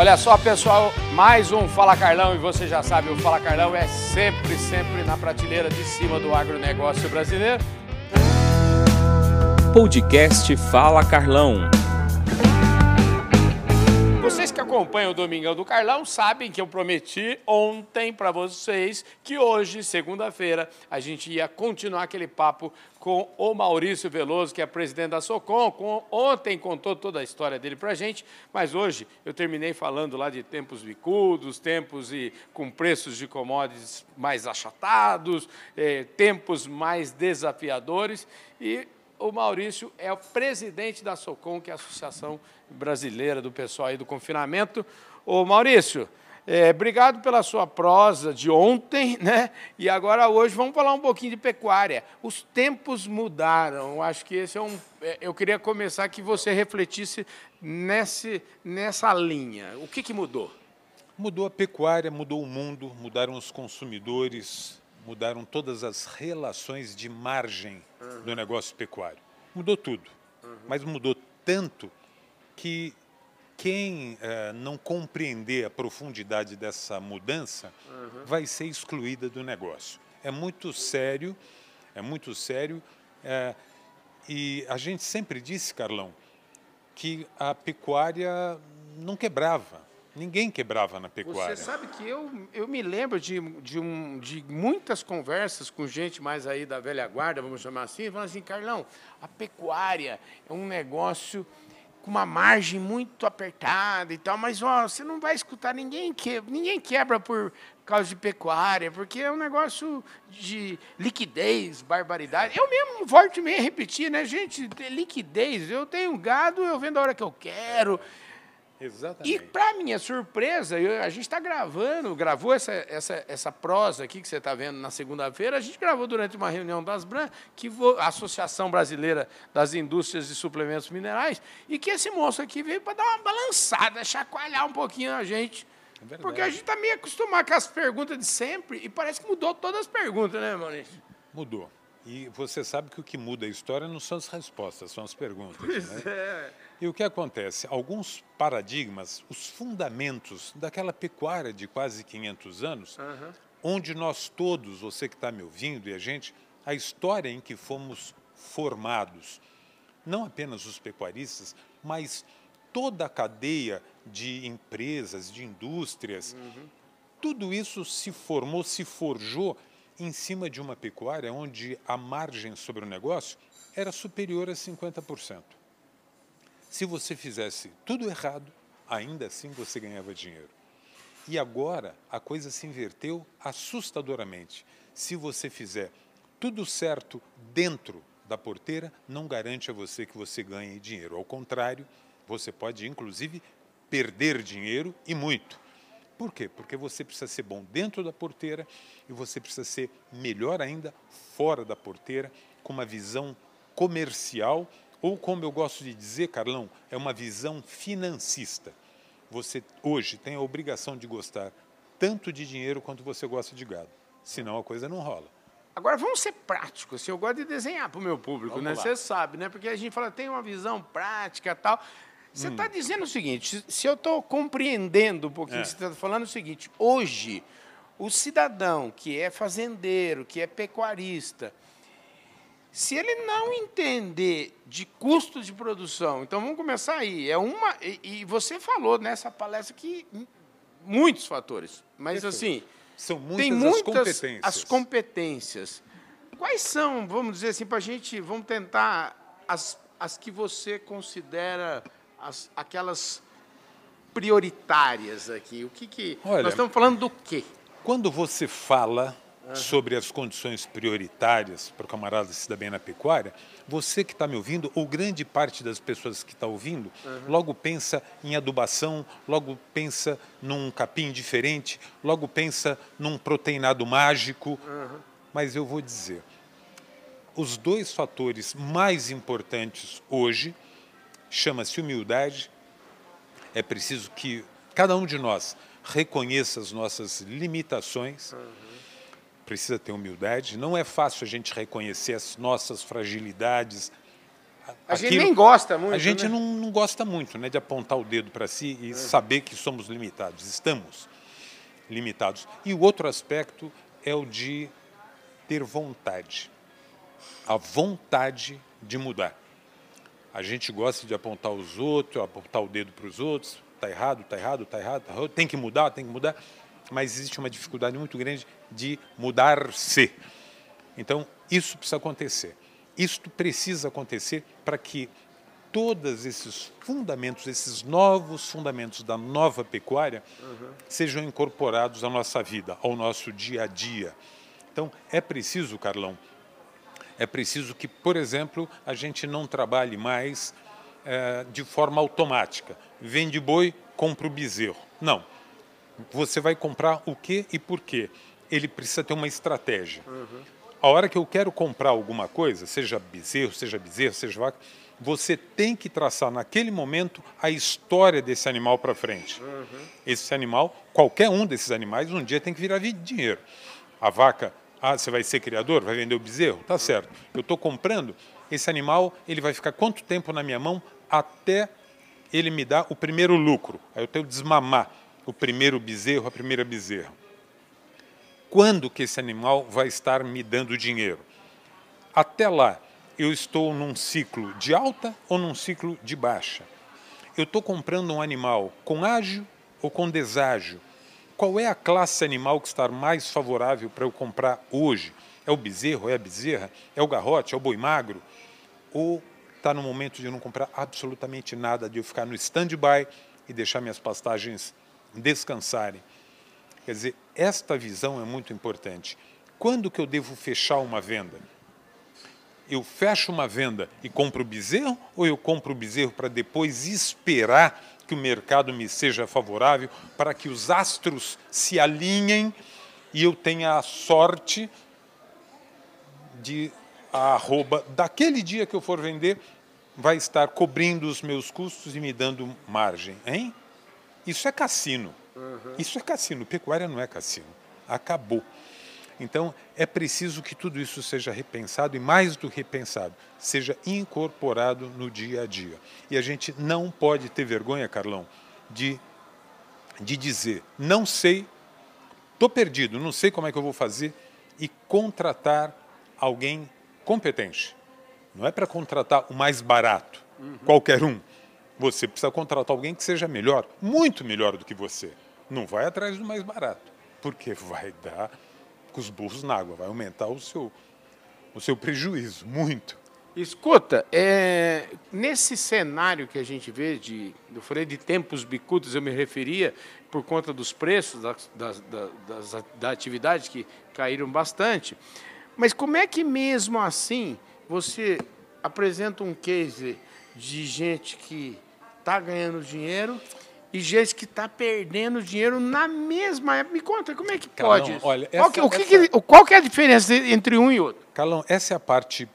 Olha só, pessoal, mais um Fala Carlão e você já sabe, o Fala Carlão é sempre, sempre na prateleira de cima do agronegócio brasileiro. Podcast Fala Carlão. Vocês que acompanham o Domingão do Carlão sabem que eu prometi ontem para vocês que hoje, segunda-feira, a gente ia continuar aquele papo com o Maurício Veloso, que é presidente da Socom. Com, ontem contou toda a história dele para a gente, mas hoje eu terminei falando lá de tempos bicudos, tempos e com preços de commodities mais achatados, eh, tempos mais desafiadores e o Maurício é o presidente da SOCOM, que é a Associação Brasileira do Pessoal aí do Confinamento. Ô Maurício, é, obrigado pela sua prosa de ontem, né? E agora hoje vamos falar um pouquinho de pecuária. Os tempos mudaram. Acho que esse é um. é, Eu queria começar que você refletisse nesse, nessa linha. O que, que mudou? Mudou a pecuária, mudou o mundo, mudaram os consumidores, mudaram todas as relações de margem do negócio pecuário. Mudou tudo, mas mudou tanto que quem eh, não compreender a profundidade dessa mudança vai ser excluída do negócio. É muito sério, é muito sério. eh, e a gente sempre disse, Carlão, que a pecuária não quebrava. Ninguém quebrava na pecuária. Você sabe que eu, eu me lembro de, de, um, de muitas conversas com gente mais aí da velha guarda, vamos chamar assim, falando assim, Carlão, a pecuária é um negócio com uma margem muito apertada e tal, mas ó, você não vai escutar ninguém que ninguém quebra por causa de pecuária, porque é um negócio de liquidez, barbaridade. Eu mesmo volto e meia repetir, né, gente, de liquidez. Eu tenho gado, eu vendo a hora que eu quero. E, Exatamente. para minha surpresa, eu- a gente está gravando, gravou essa, essa, essa prosa aqui que você está vendo na segunda-feira, a gente gravou durante uma reunião das BRAN, que vo- a Associação Brasileira das Indústrias de Suplementos Minerais, e que esse moço aqui veio para dar uma balançada, chacoalhar um pouquinho a gente. É porque a gente está meio acostumado com as perguntas de sempre, e parece que mudou todas as perguntas, né, Maurício? Mudou. E você sabe que o que muda a história não são as respostas, são as perguntas. né? É. E o que acontece? Alguns paradigmas, os fundamentos daquela pecuária de quase 500 anos, onde nós todos, você que está me ouvindo e a gente, a história em que fomos formados, não apenas os pecuaristas, mas toda a cadeia de empresas, de indústrias, tudo isso se formou, se forjou em cima de uma pecuária onde a margem sobre o negócio era superior a 50%. Se você fizesse tudo errado, ainda assim você ganhava dinheiro. E agora a coisa se inverteu assustadoramente. Se você fizer tudo certo dentro da porteira, não garante a você que você ganhe dinheiro. Ao contrário, você pode inclusive perder dinheiro e muito. Por quê? Porque você precisa ser bom dentro da porteira e você precisa ser melhor ainda fora da porteira, com uma visão comercial, ou como eu gosto de dizer, Carlão, é uma visão financista. Você hoje tem a obrigação de gostar tanto de dinheiro quanto você gosta de gado. Senão a coisa não rola. Agora vamos ser práticos. assim, Eu gosto de desenhar para o meu público, Vamos né? lá. Você sabe, né? Porque a gente fala, tem uma visão prática tal. Você está dizendo o seguinte: se- eu estou compreendendo um pouquinho É. você está falando, é o seguinte: hoje, o cidadão que é fazendeiro, que é pecuarista, se ele não entender de custo de produção, então vamos começar aí. É uma e, e você falou nessa palestra que muitos fatores, mas Perfeito. assim São muitas, tem as muitas competências. as competências. Quais são, vamos dizer assim, para a gente, vamos tentar as, as que você considera as, aquelas prioritárias aqui? O que que Olha- nós estamos falando do quê? Quando você fala sobre as condições prioritárias para o camarada se dar bem na pecuária, você que está me ouvindo, ou grande parte das pessoas que está ouvindo, logo pensa em adubação, logo pensa num capim diferente, logo pensa num proteinado mágico. Mas eu vou dizer, os dois fatores mais importantes hoje chama-se humildade. É preciso que cada um de nós reconheça as nossas limitações. Precisa ter humildade. Não é fácil a gente reconhecer as nossas fragilidades, A gente nem gosta muito. A gente né? não, não gosta muito né, de apontar o dedo para si e é. saber que somos limitados. Estamos limitados. E o outro aspecto é o de ter vontade. A vontade de mudar. A gente gosta de apontar os outros, apontar o dedo para os outros. Está errado, está errado, está errado, tá errado. Tem que mudar, tem que mudar. Mas existe uma dificuldade muito grande de mudar-se. Então, isso precisa acontecer. Isto precisa acontecer para que todos esses fundamentos, esses novos fundamentos da nova pecuária, uhum. sejam incorporados à nossa vida, ao nosso dia a dia. Então, é preciso, Carlão, é preciso que, por exemplo, a gente não trabalhe mais é, de forma automática. Vende boi, compra o bezerro. Não. Você vai comprar o que e por quê. Ele precisa ter uma estratégia. Uhum. A hora que eu quero comprar alguma coisa, seja bezerro, seja bezerro, seja vaca, você tem que traçar naquele momento a história desse animal para frente. Uhum. Esse animal, qualquer um desses animais, um dia tem que virar dinheiro. A vaca ah, você vai ser criador? Vai vender o bezerro? Tá certo. Eu estou comprando. Esse animal, ele vai ficar quanto tempo na minha mão até ele me dar o primeiro lucro? Aí eu tenho que desmamar o primeiro bezerro, a primeira bezerra. Quando que esse animal vai estar me dando dinheiro? Até lá, eu estou num ciclo de alta ou num ciclo de baixa? Eu estou comprando um animal com ágio ou com deságio? qual é a classe animal que está mais favorável para eu comprar hoje? É o bezerro, é a bezerra, é o garrote, é o boi magro? Ou está no momento de eu não comprar absolutamente nada, de eu ficar no stand-by e deixar minhas pastagens descansarem? Quer dizer, esta visão é muito importante. Quando que eu devo fechar uma venda? Eu fecho uma venda e compro o bezerro ou eu compro o bezerro para depois esperar que o mercado me seja favorável, para que os astros se alinhem e eu tenha a sorte de a arroba daquele dia que eu for vender vai estar cobrindo os meus custos e me dando margem, hein? Isso é cassino. Uhum. Isso é cassino. Pecuária não é cassino. Acabou. Então, é preciso que tudo isso seja repensado e, mais do que repensado, seja incorporado no dia a dia. E a gente não pode ter vergonha, Carlão, de, de dizer: não sei, estou perdido, não sei como é que eu vou fazer, e contratar alguém competente. Não é para contratar o mais barato, uhum. qualquer um. Você precisa contratar alguém que seja melhor, muito melhor do que você. Não vai atrás do mais barato, porque vai dar com os burros na água, vai aumentar o seu, o seu prejuízo, muito. Escuta, é, nesse cenário que a gente vê, de, eu falei de tempos bicudos, eu me referia por conta dos preços das, das, das, das atividades que caíram bastante, mas como é que mesmo assim você apresenta um case de gente que está ganhando dinheiro e gente que está perdendo dinheiro na mesma época. Me conta, como é que Carlão, pode isso? Olha, essa, qual, que, o que, essa... que, qual que é a diferença entre um e outro? Carlão, essa é a parte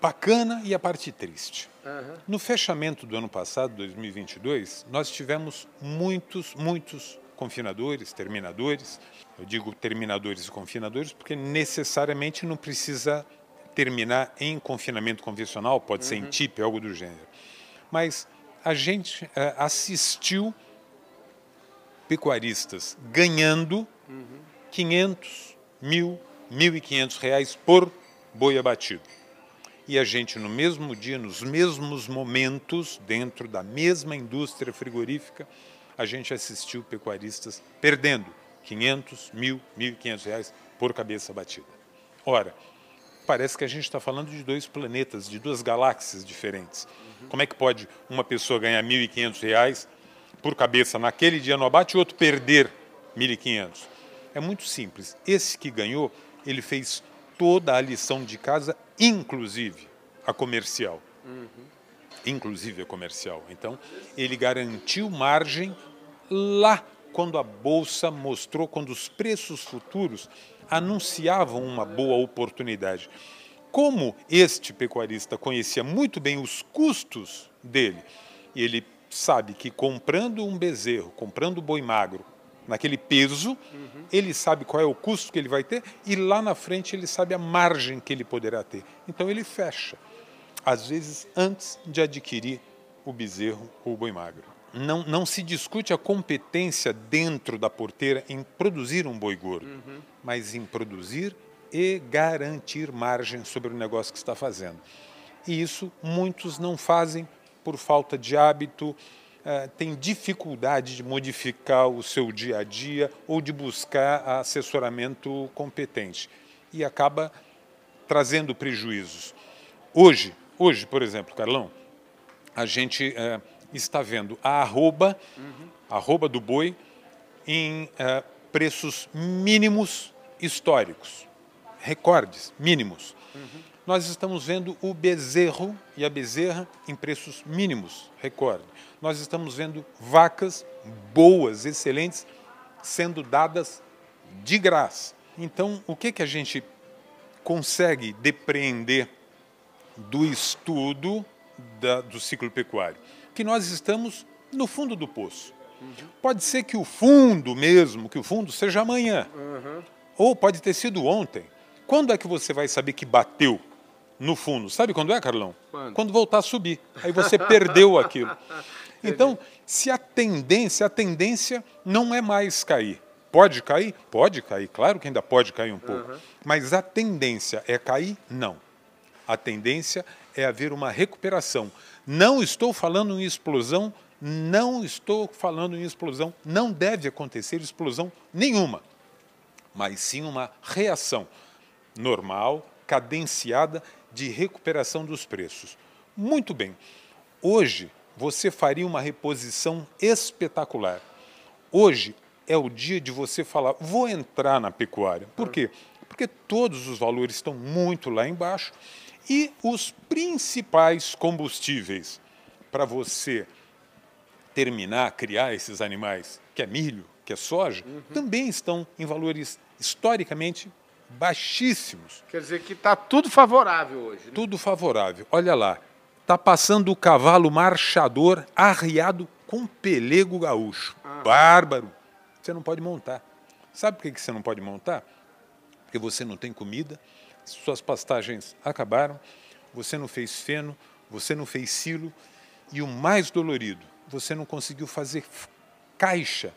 bacana e a parte triste. Uhum. No fechamento do ano passado, 2022, nós tivemos muitos, muitos confinadores, terminadores. Eu digo terminadores e confinadores porque necessariamente não precisa terminar em confinamento convencional, pode uhum. ser em uhum. TIP, algo do gênero. Mas a gente uh, assistiu pecuaristas ganhando uhum. 500, mil, 1.500 reais por boi abatido. E a gente, no mesmo dia, nos mesmos momentos, dentro da mesma indústria frigorífica, a gente assistiu pecuaristas perdendo 500, mil, 1.500 reais por cabeça abatida. Ora, parece que a gente está falando de dois planetas, de duas galáxias diferentes. Uhum. Como é que pode uma pessoa ganhar 1.500 reais por cabeça naquele dia no abate e outro perder 1.500. É muito simples. Esse que ganhou, ele fez toda a lição de casa, inclusive a comercial. Uhum. Inclusive a comercial. Então, ele garantiu margem lá quando a bolsa mostrou, quando os preços futuros anunciavam uma boa oportunidade. Como este pecuarista conhecia muito bem os custos dele, e ele sabe que comprando um bezerro, comprando um boi magro, naquele peso, uhum. ele sabe qual é o custo que ele vai ter e lá na frente ele sabe a margem que ele poderá ter. Então ele fecha. às vezes antes de adquirir o bezerro ou o boi magro. Não, não se discute a competência dentro da porteira em produzir um boi gordo, uhum. mas em produzir e garantir margem sobre o negócio que está fazendo. E isso muitos não fazem por falta de hábito, uh, tem dificuldade de modificar o seu dia a dia ou de buscar assessoramento competente e acaba trazendo prejuízos. Hoje, hoje, por exemplo, Carlão, a gente uh, está vendo a arroba, uhum. arroba do boi em uh, preços mínimos históricos, recordes mínimos. Uhum nós estamos vendo o bezerro e a bezerra em preços mínimos, recorde. Nós estamos vendo vacas boas, excelentes, sendo dadas de graça. Então, o que, que a gente consegue depreender do estudo da, do ciclo pecuário? Que nós estamos no fundo do poço. Uhum. Pode ser que o fundo mesmo, que o fundo seja amanhã. Uhum. Ou pode ter sido ontem. Quando é que você vai saber que bateu? no fundo. Sabe quando é, Carlão? Quando, quando voltar a subir. Aí você perdeu aquilo. Então, se a tendência, a tendência não é mais cair. Pode cair? Pode cair, claro que ainda pode cair um pouco. Uhum. Mas a tendência é cair? Não. A tendência é haver uma recuperação. Não estou falando em explosão, não estou falando em explosão, não deve acontecer explosão nenhuma, mas sim uma reação normal, cadenciada de recuperação dos preços. Muito bem. Hoje você faria uma reposição espetacular. Hoje é o dia de você falar, vou entrar na pecuária. Por quê? Porque todos os valores estão muito lá embaixo e os principais combustíveis para você terminar, criar esses animais, que é milho, que é soja, uhum. também estão em valores historicamente baixíssimos. Quer dizer que está tudo favorável hoje. Né? Tudo favorável. Olha lá, está passando o cavalo marchador arriado com pelego gaúcho. Ah. Bárbaro. Você não pode montar. Sabe por que você não pode montar? Porque você não tem comida, suas pastagens acabaram, você não fez feno, você não fez silo e o mais dolorido, você não conseguiu fazer caixa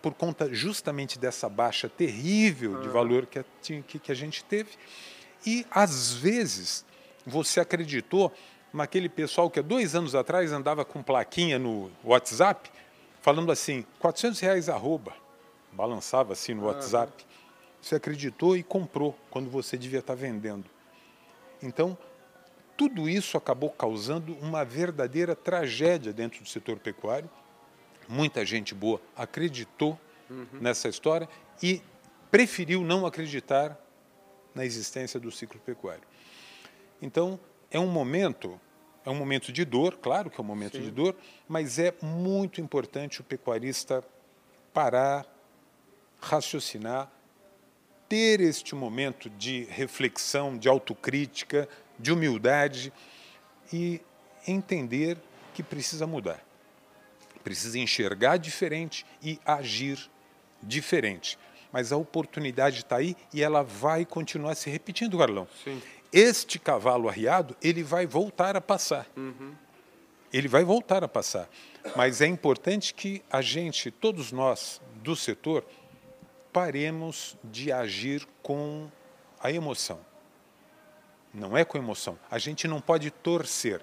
por conta justamente dessa baixa terrível de valor que a, que a gente teve. E, às vezes, você acreditou naquele pessoal que há dois anos atrás andava com plaquinha no WhatsApp, falando assim, 400 reais arroba, balançava assim no WhatsApp. Você acreditou e comprou quando você devia estar vendendo. Então, tudo isso acabou causando uma verdadeira tragédia dentro do setor pecuário muita gente boa acreditou uhum. nessa história e preferiu não acreditar na existência do ciclo pecuário. Então, é um momento, é um momento de dor, claro que é um momento Sim. de dor, mas é muito importante o pecuarista parar, raciocinar, ter este momento de reflexão, de autocrítica, de humildade e entender que precisa mudar precisa enxergar diferente e agir diferente. Mas a oportunidade está aí e ela vai continuar se repetindo, Carlão. Sim. Este cavalo arriado, ele vai voltar a passar. Uhum. Ele vai voltar a passar. Mas é importante que a gente, todos nós do setor, paremos de agir com a emoção. Não é com emoção. A gente não pode torcer.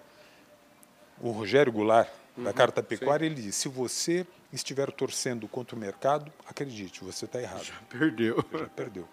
O Rogério Goulart, da uhum, Carta Pecuária, sim. ele diz: se você estiver torcendo contra o mercado, acredite, você está errado. Já perdeu. Já perdeu.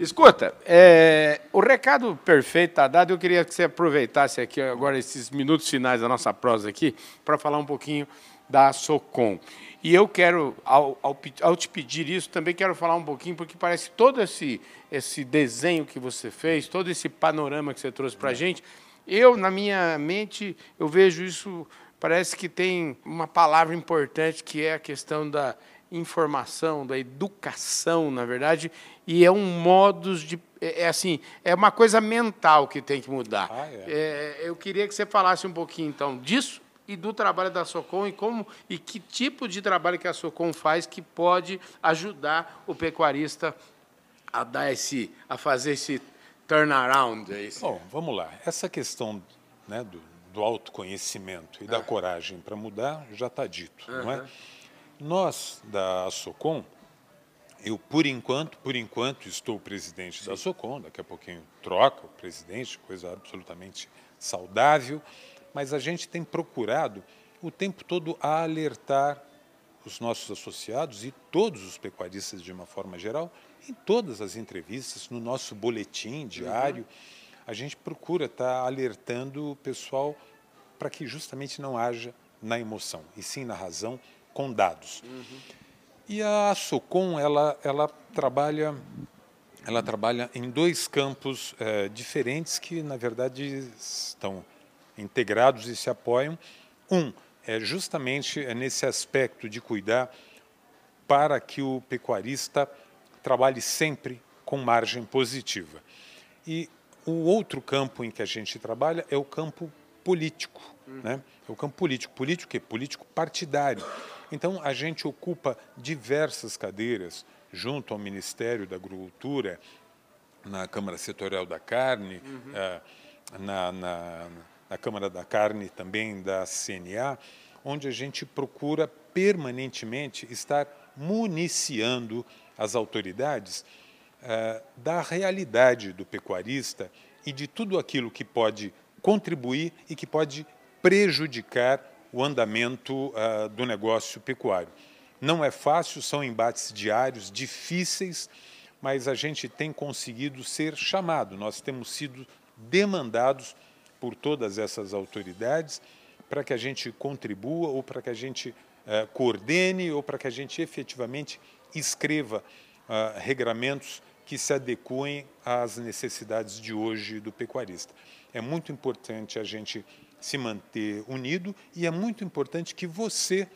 Escuta, é, o recado perfeito está dado. Eu queria que você aproveitasse aqui agora esses minutos finais da nossa prosa aqui para falar um pouquinho da Socom. E eu quero, ao, ao, ao, te pedir isso, também quero falar um pouquinho, porque parece que todo esse, esse desenho que você fez, todo esse panorama que você trouxe para a é. gente, eu, na minha mente, eu vejo isso parece que tem uma palavra importante que é a questão da informação, da educação, na verdade, e é um modus de é, é assim, é uma coisa mental que tem que mudar. Ah, é. É, eu queria que você falasse um pouquinho então disso e do trabalho da Socom e como e que tipo de trabalho que a Socom faz que pode ajudar o pecuarista a dar esse a fazer esse turnaround. Esse... Bom, vamos lá. Essa questão né, do, do autoconhecimento e da coragem para mudar já está dito, não é? Nós da Socom, eu por enquanto, por enquanto estou presidente Sim. da Socom, daqui a pouquinho troca o presidente, coisa absolutamente saudável, mas a gente tem procurado o tempo todo alertar os nossos associados e todos os pecuaristas de uma forma geral, em todas as entrevistas, no nosso boletim diário, uhum. a gente procura estar tá alertando o pessoal para que justamente não haja na emoção, e sim na razão, com dados. Uhum. E a Socom, ela, ela trabalha ela trabalha em dois campos é, diferentes que, na verdade, estão integrados e se apoiam. Um é justamente é nesse aspecto de cuidar para que o pecuarista trabalhe sempre com margem positiva. E o outro campo em que a gente trabalha é o campo político, hum. né? É o campo político, político que político partidário. Então a gente ocupa diversas cadeiras junto ao Ministério da Agricultura, na Câmara Setorial da Carne, uhum. eh, na, na na Câmara da Carne, também da CNA, onde a gente procura permanentemente estar municiando as autoridades eh, da realidade do pecuarista e de tudo aquilo que pode contribuir e que pode prejudicar o andamento uh, do negócio pecuário. Não é fácil, são embates diários, difíceis, mas a gente tem conseguido ser chamado, nós temos sido demandados por todas essas autoridades para que a gente contribua ou para que a gente eh, coordene ou para que a gente efetivamente escreva uh, regramentos que se adequem às necessidades de hoje do pecuarista. É muito importante a gente se manter unido e é muito importante que você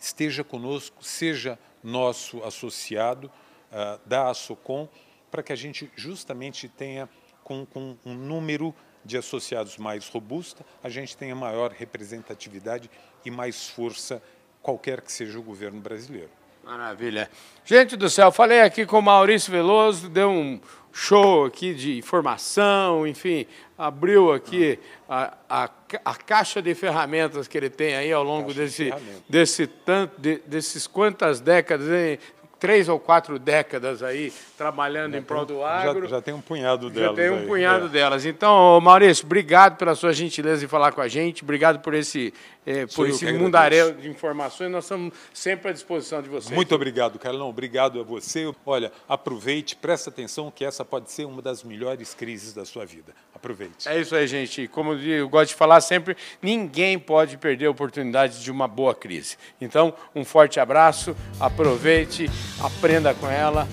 esteja conosco, seja nosso associado uh, da Assocom, para que a gente justamente tenha com, com um número de associados mais robusta, a gente tenha maior representatividade e mais força, qualquer que seja o governo brasileiro. Maravilha. Gente do céu, falei aqui com o Maurício Veloso, deu um show aqui de informação, enfim, abriu aqui a, a, a caixa de ferramentas que ele tem aí ao longo desse, desse tanto, de, desses quantas décadas, hein? Três ou quatro décadas aí trabalhando já em prol do agro. Já, já, tem um punhado delas. Já tem um aí, punhado é. delas. Então, Maurício, obrigado pela sua gentileza de falar com a gente, obrigado por esse, é, por esse mundaréu de informações. Nós estamos sempre à disposição de vocês. Muito obrigado, Carlão. Obrigado a você. Olha, aproveite, presta atenção que essa pode ser uma das melhores crises da sua vida. Aproveite. É isso aí, gente. Como eu gosto de falar sempre, ninguém pode perder a oportunidade de uma boa crise. Então, um forte abraço, aproveite, aprenda com ela.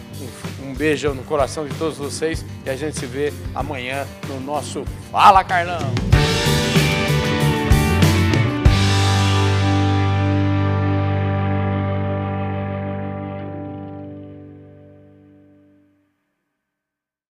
Um, um beijo no coração de todos vocês e a gente se vê amanhã no nosso Fala Carlão!